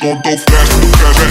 gon' go fast in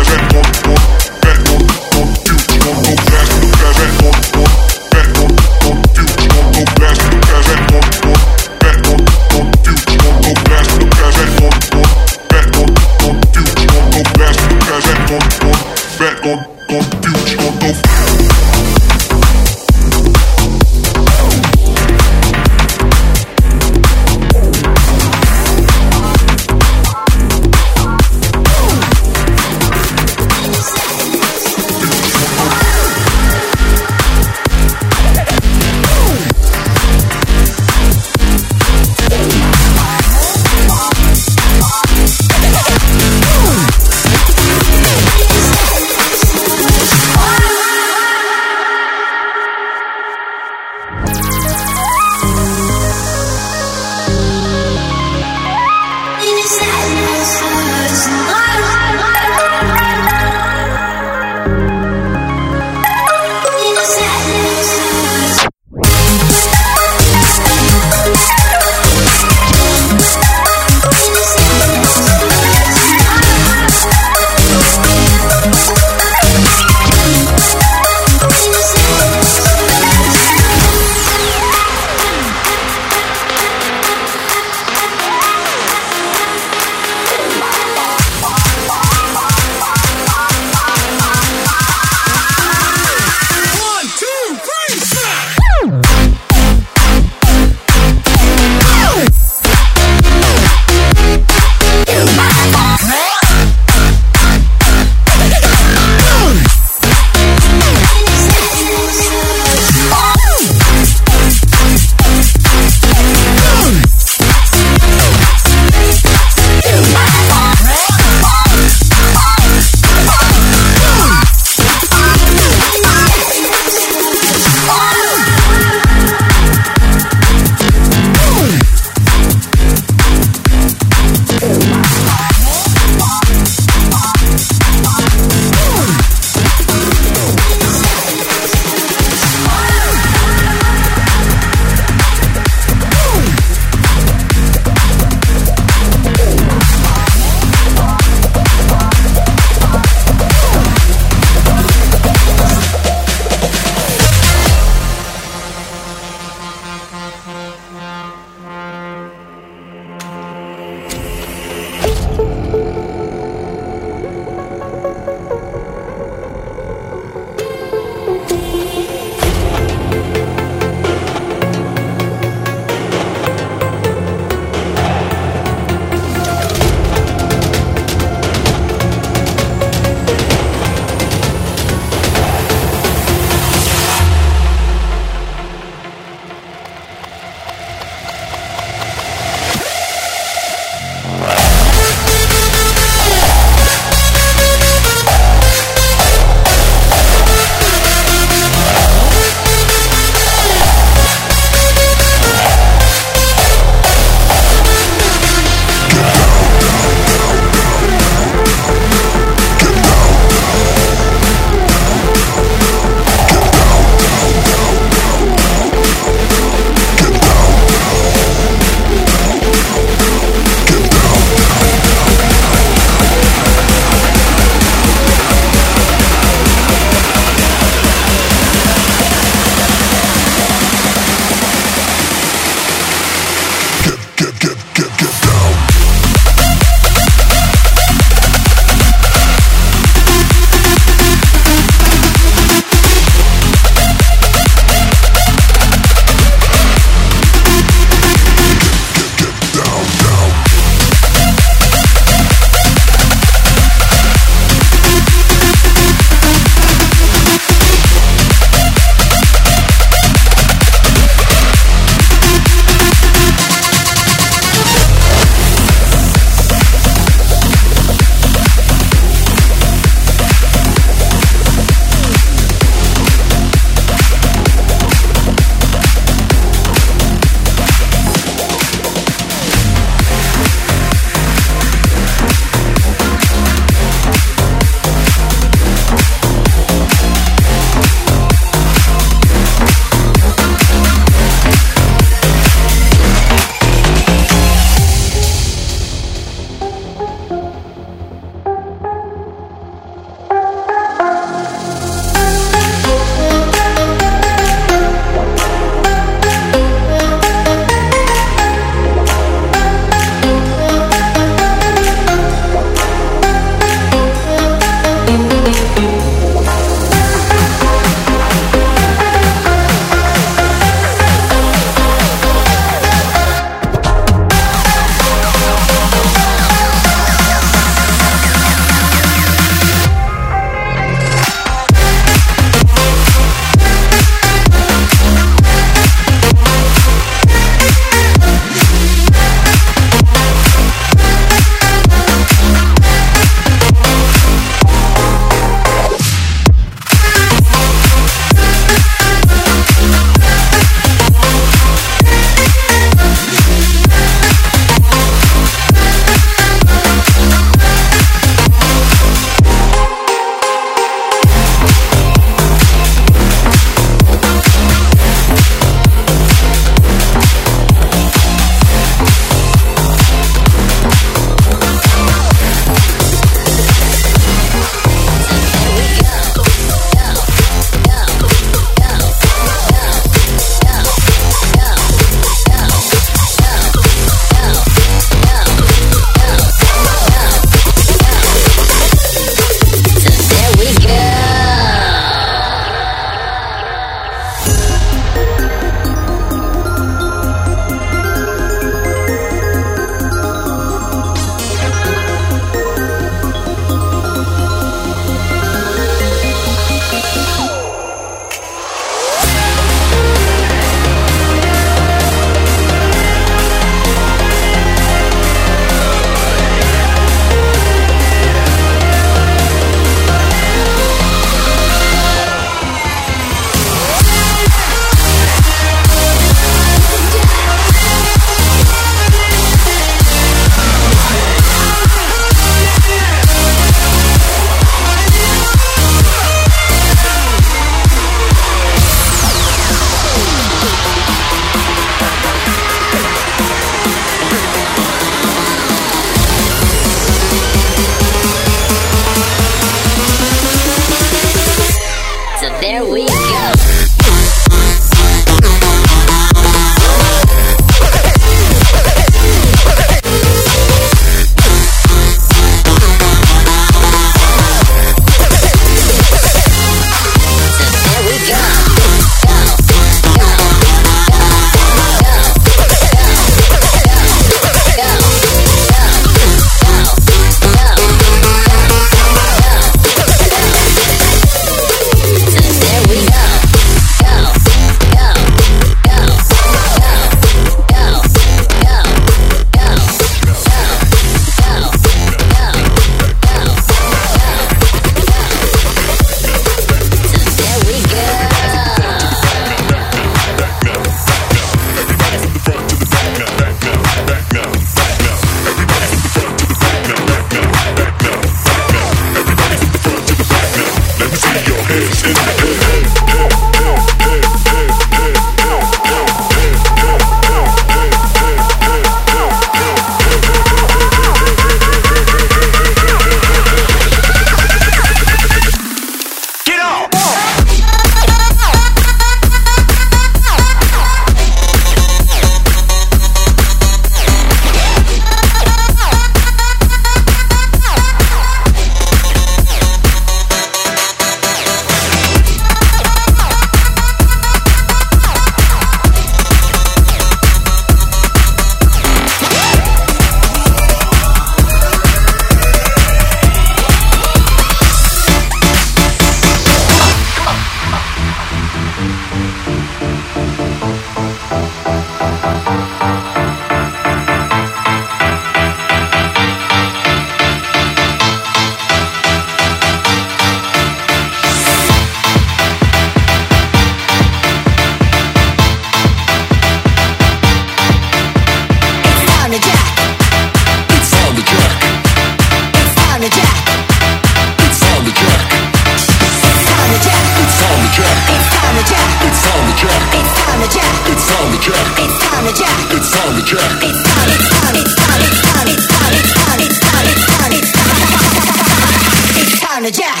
jack.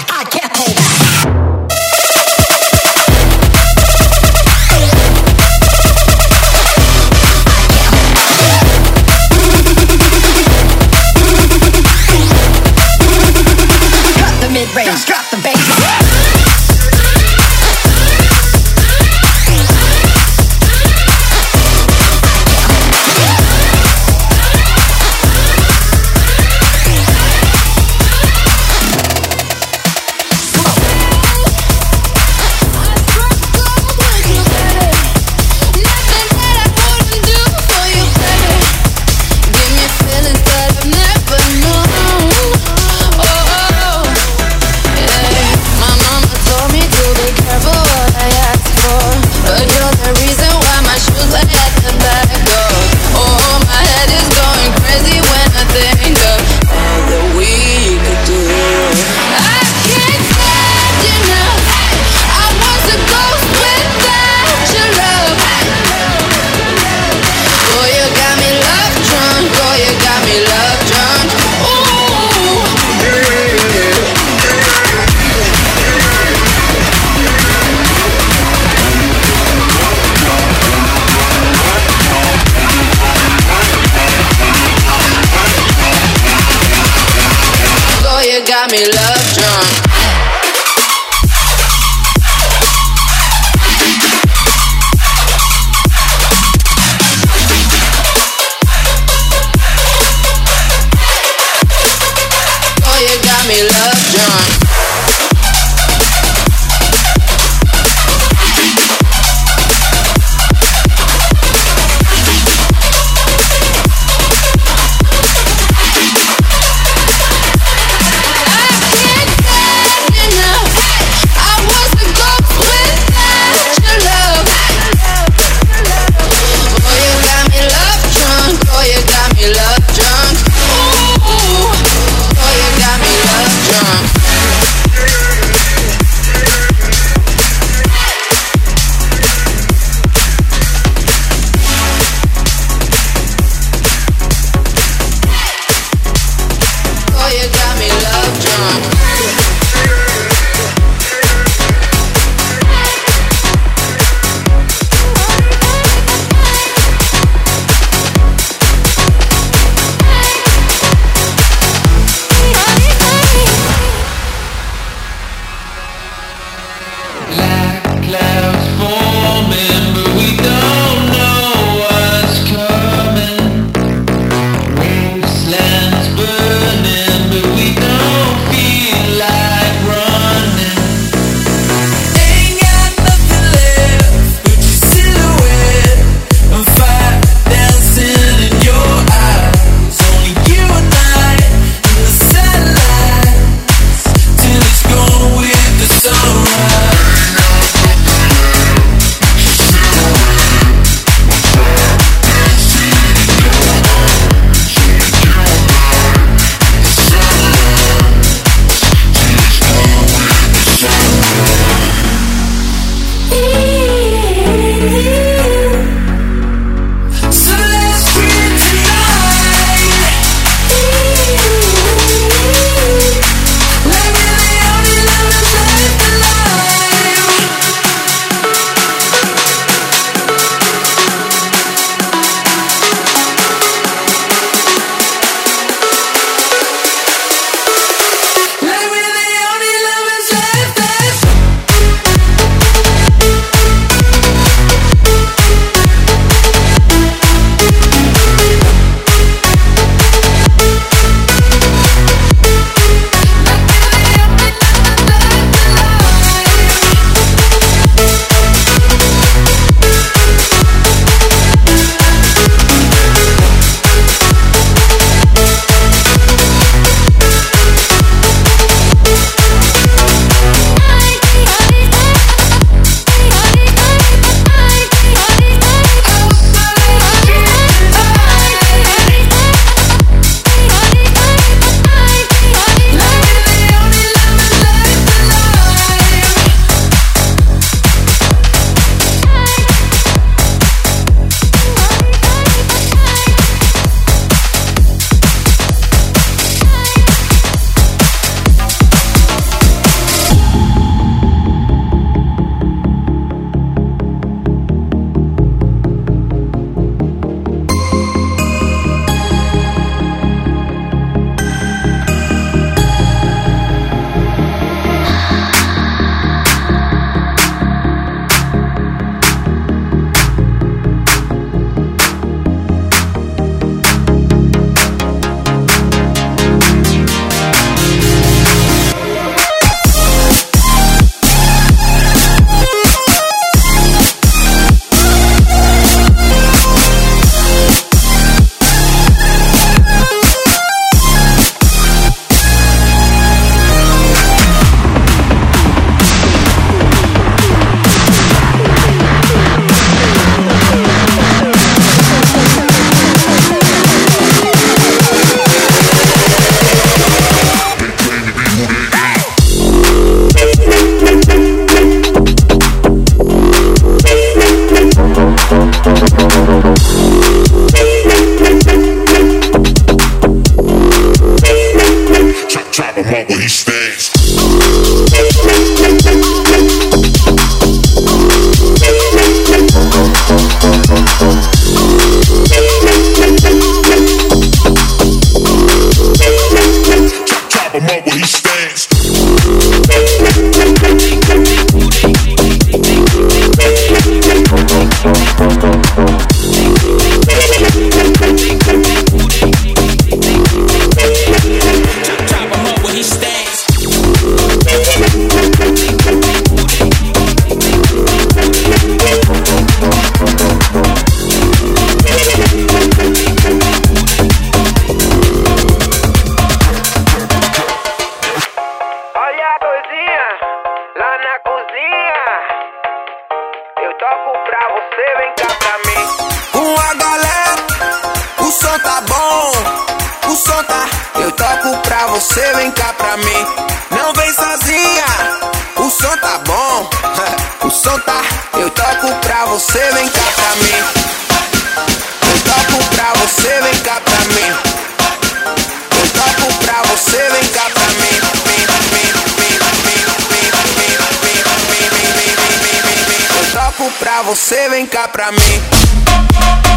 Love tá, eu toco pra você, vem cá pra mim. Eu toco pra você, vem cá pra mim. Eu toco pra você, vem cá pra mim. Eu toco pra você, vem cá pra mim.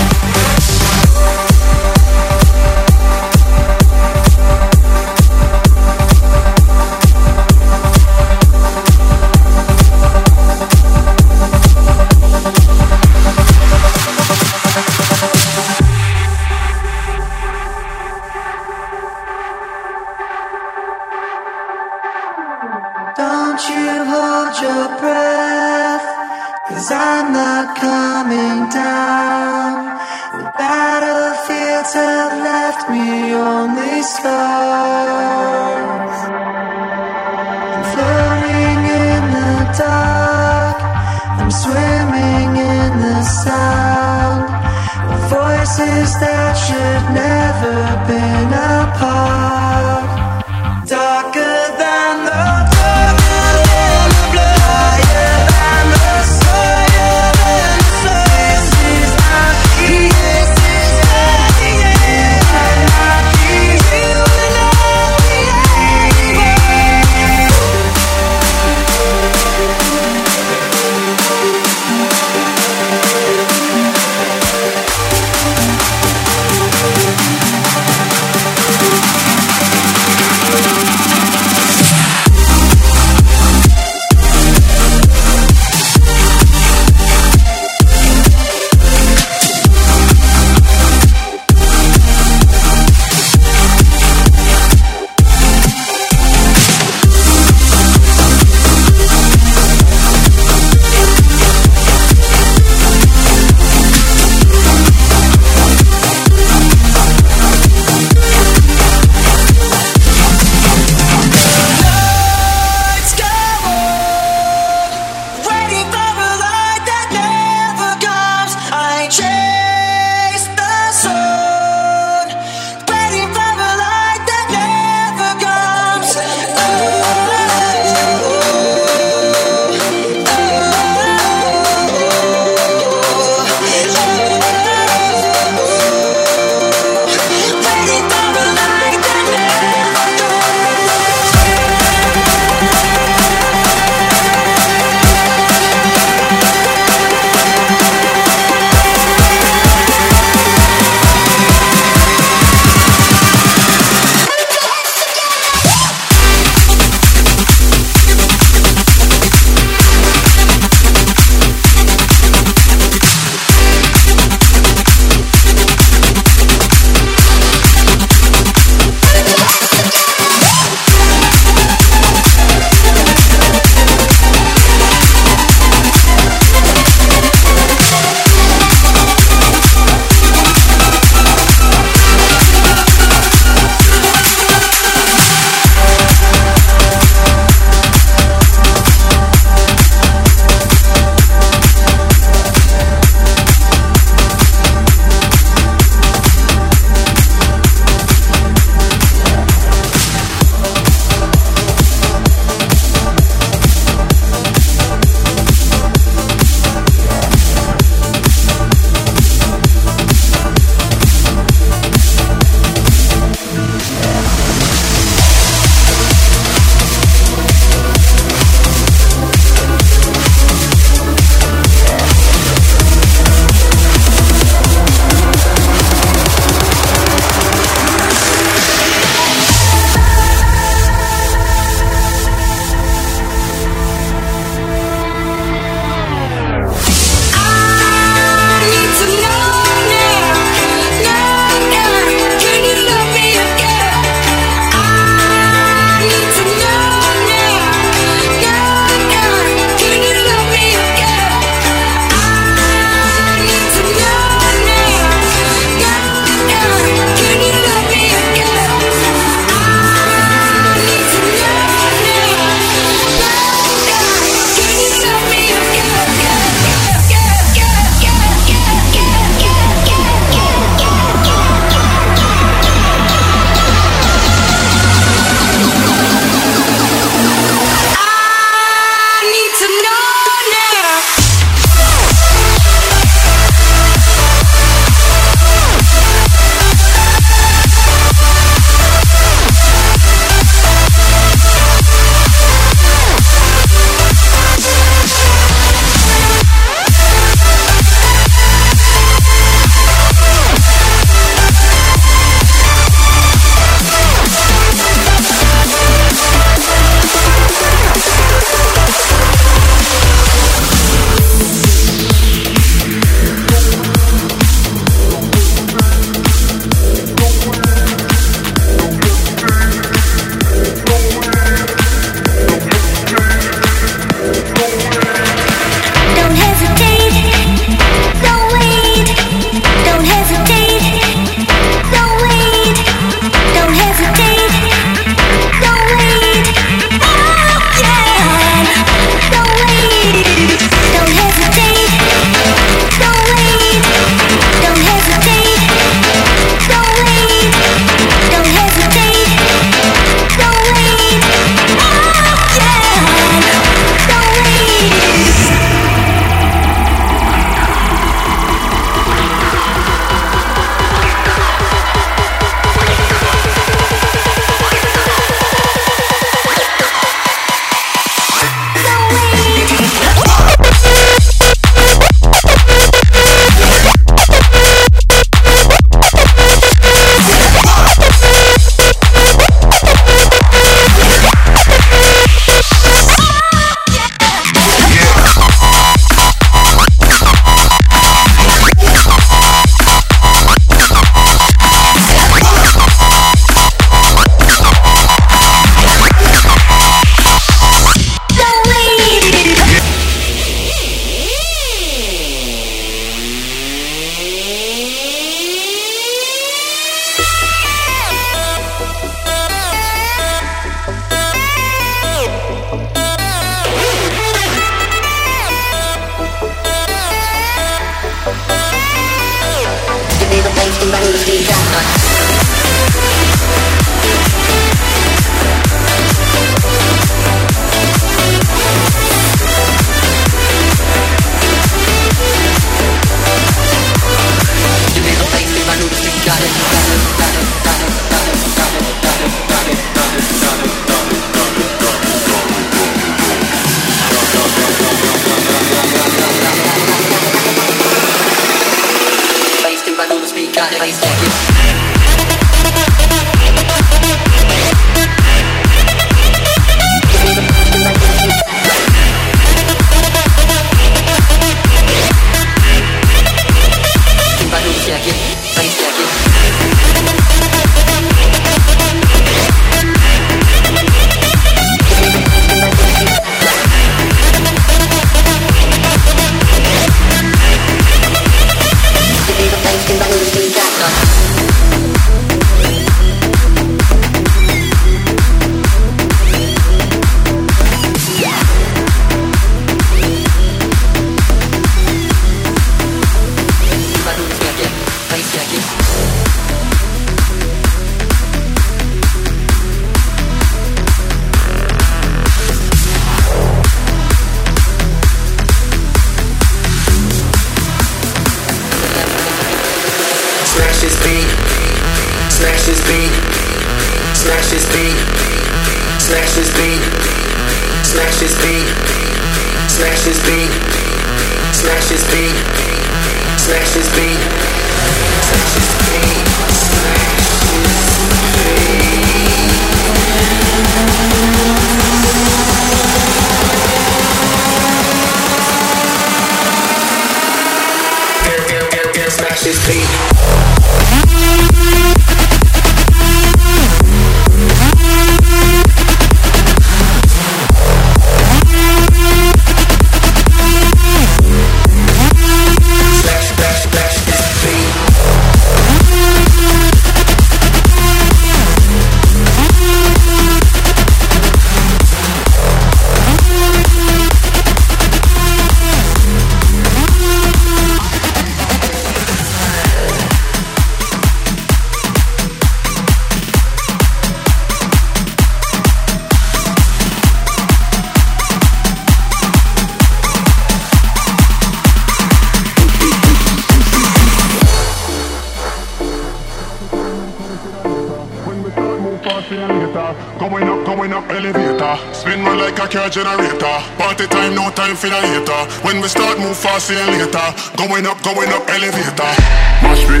your generator. Party time, no time for the hater. When we start, move fast, see you later. Going up, going up, elevator. Mash pit,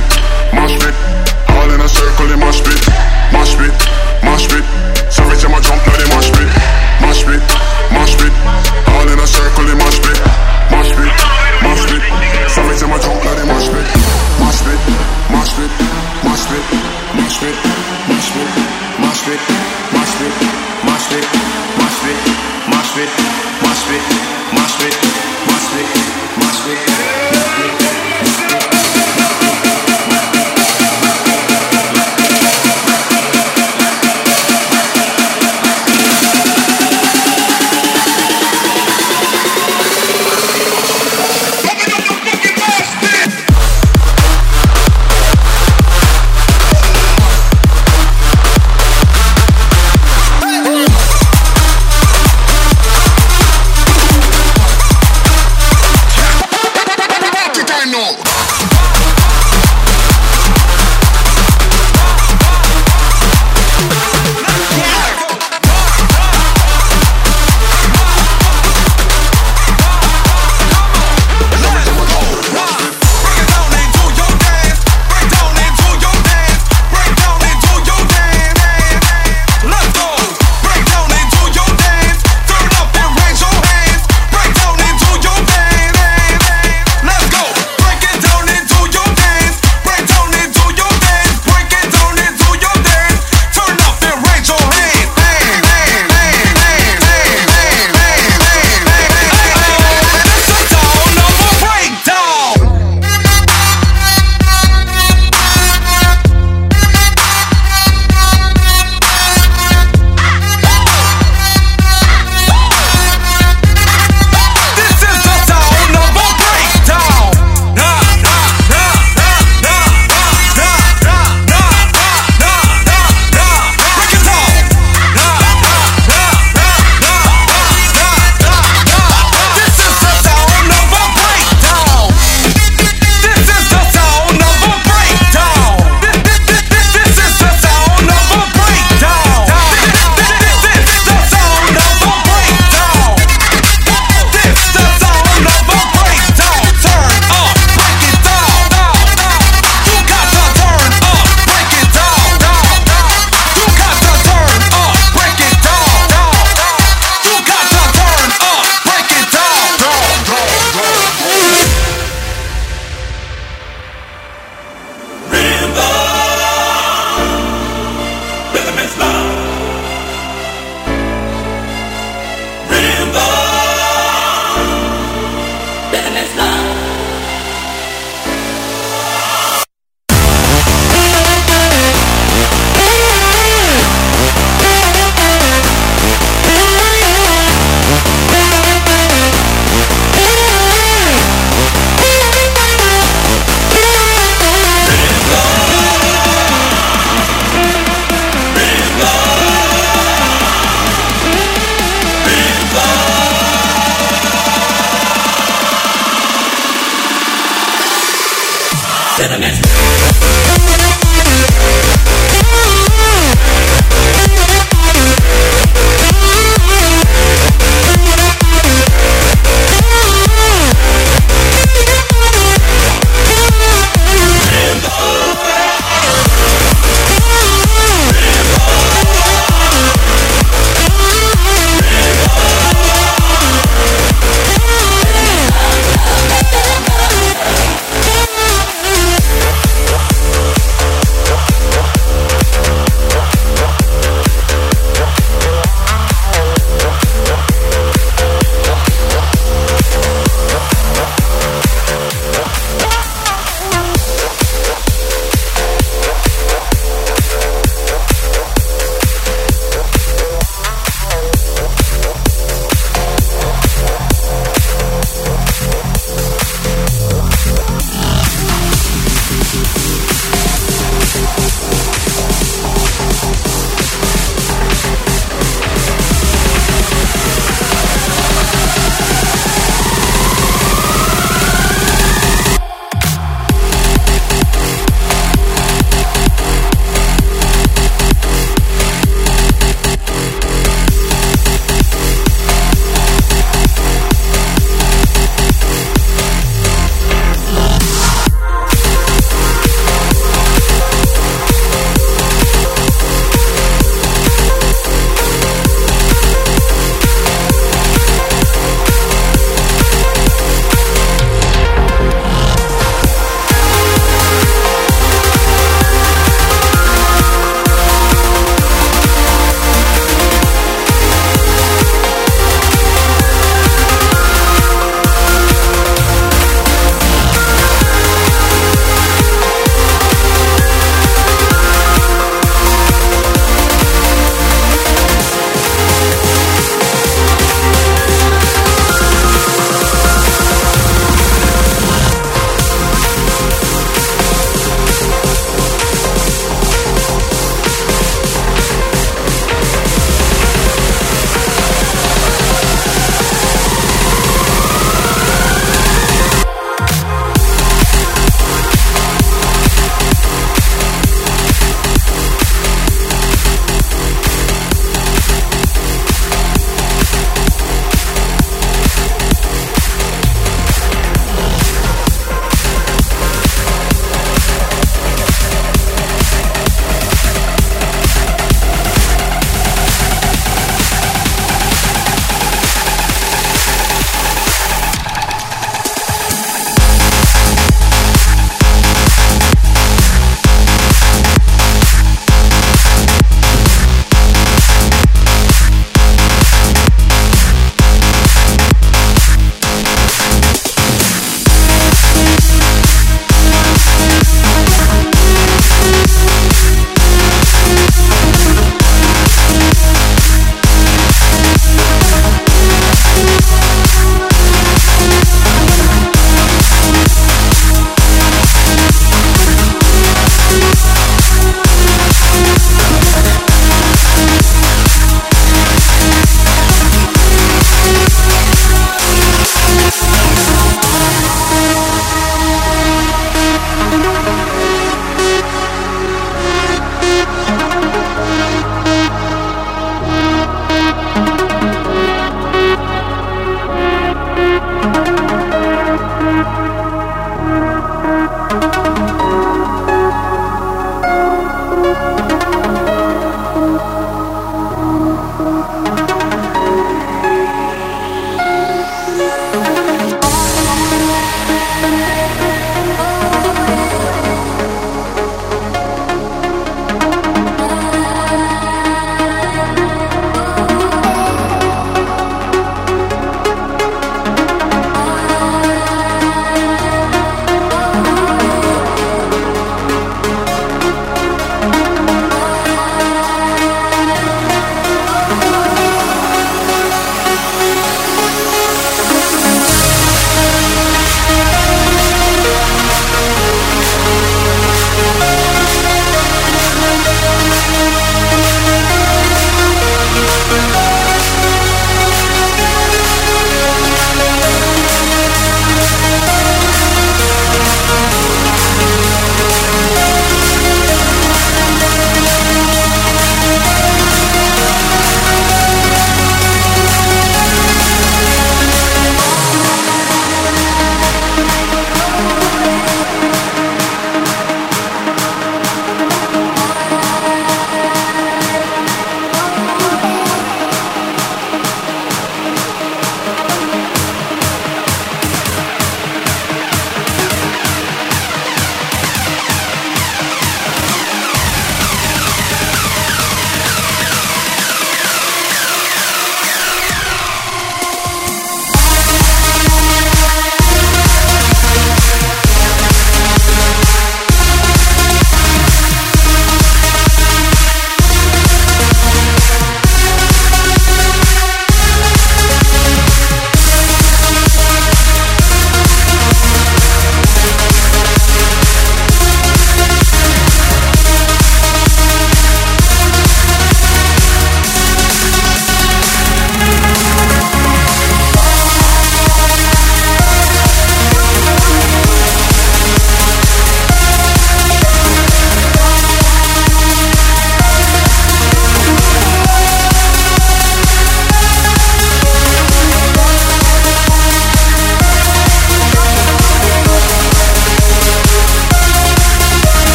mash pit. All in a circle, they mash pit. Mash pit, mash pit. So every time I jump, now they mash pit. Mash pit, mash pit. All in a circle, they mash pit. Mash pit, mash pit. So every time I jump, now they mash pit. Mash pit, mash pit. Mash pit, mash pit. Mash pit, mash pit. Mash pit, mash pit. Mash pit watch me.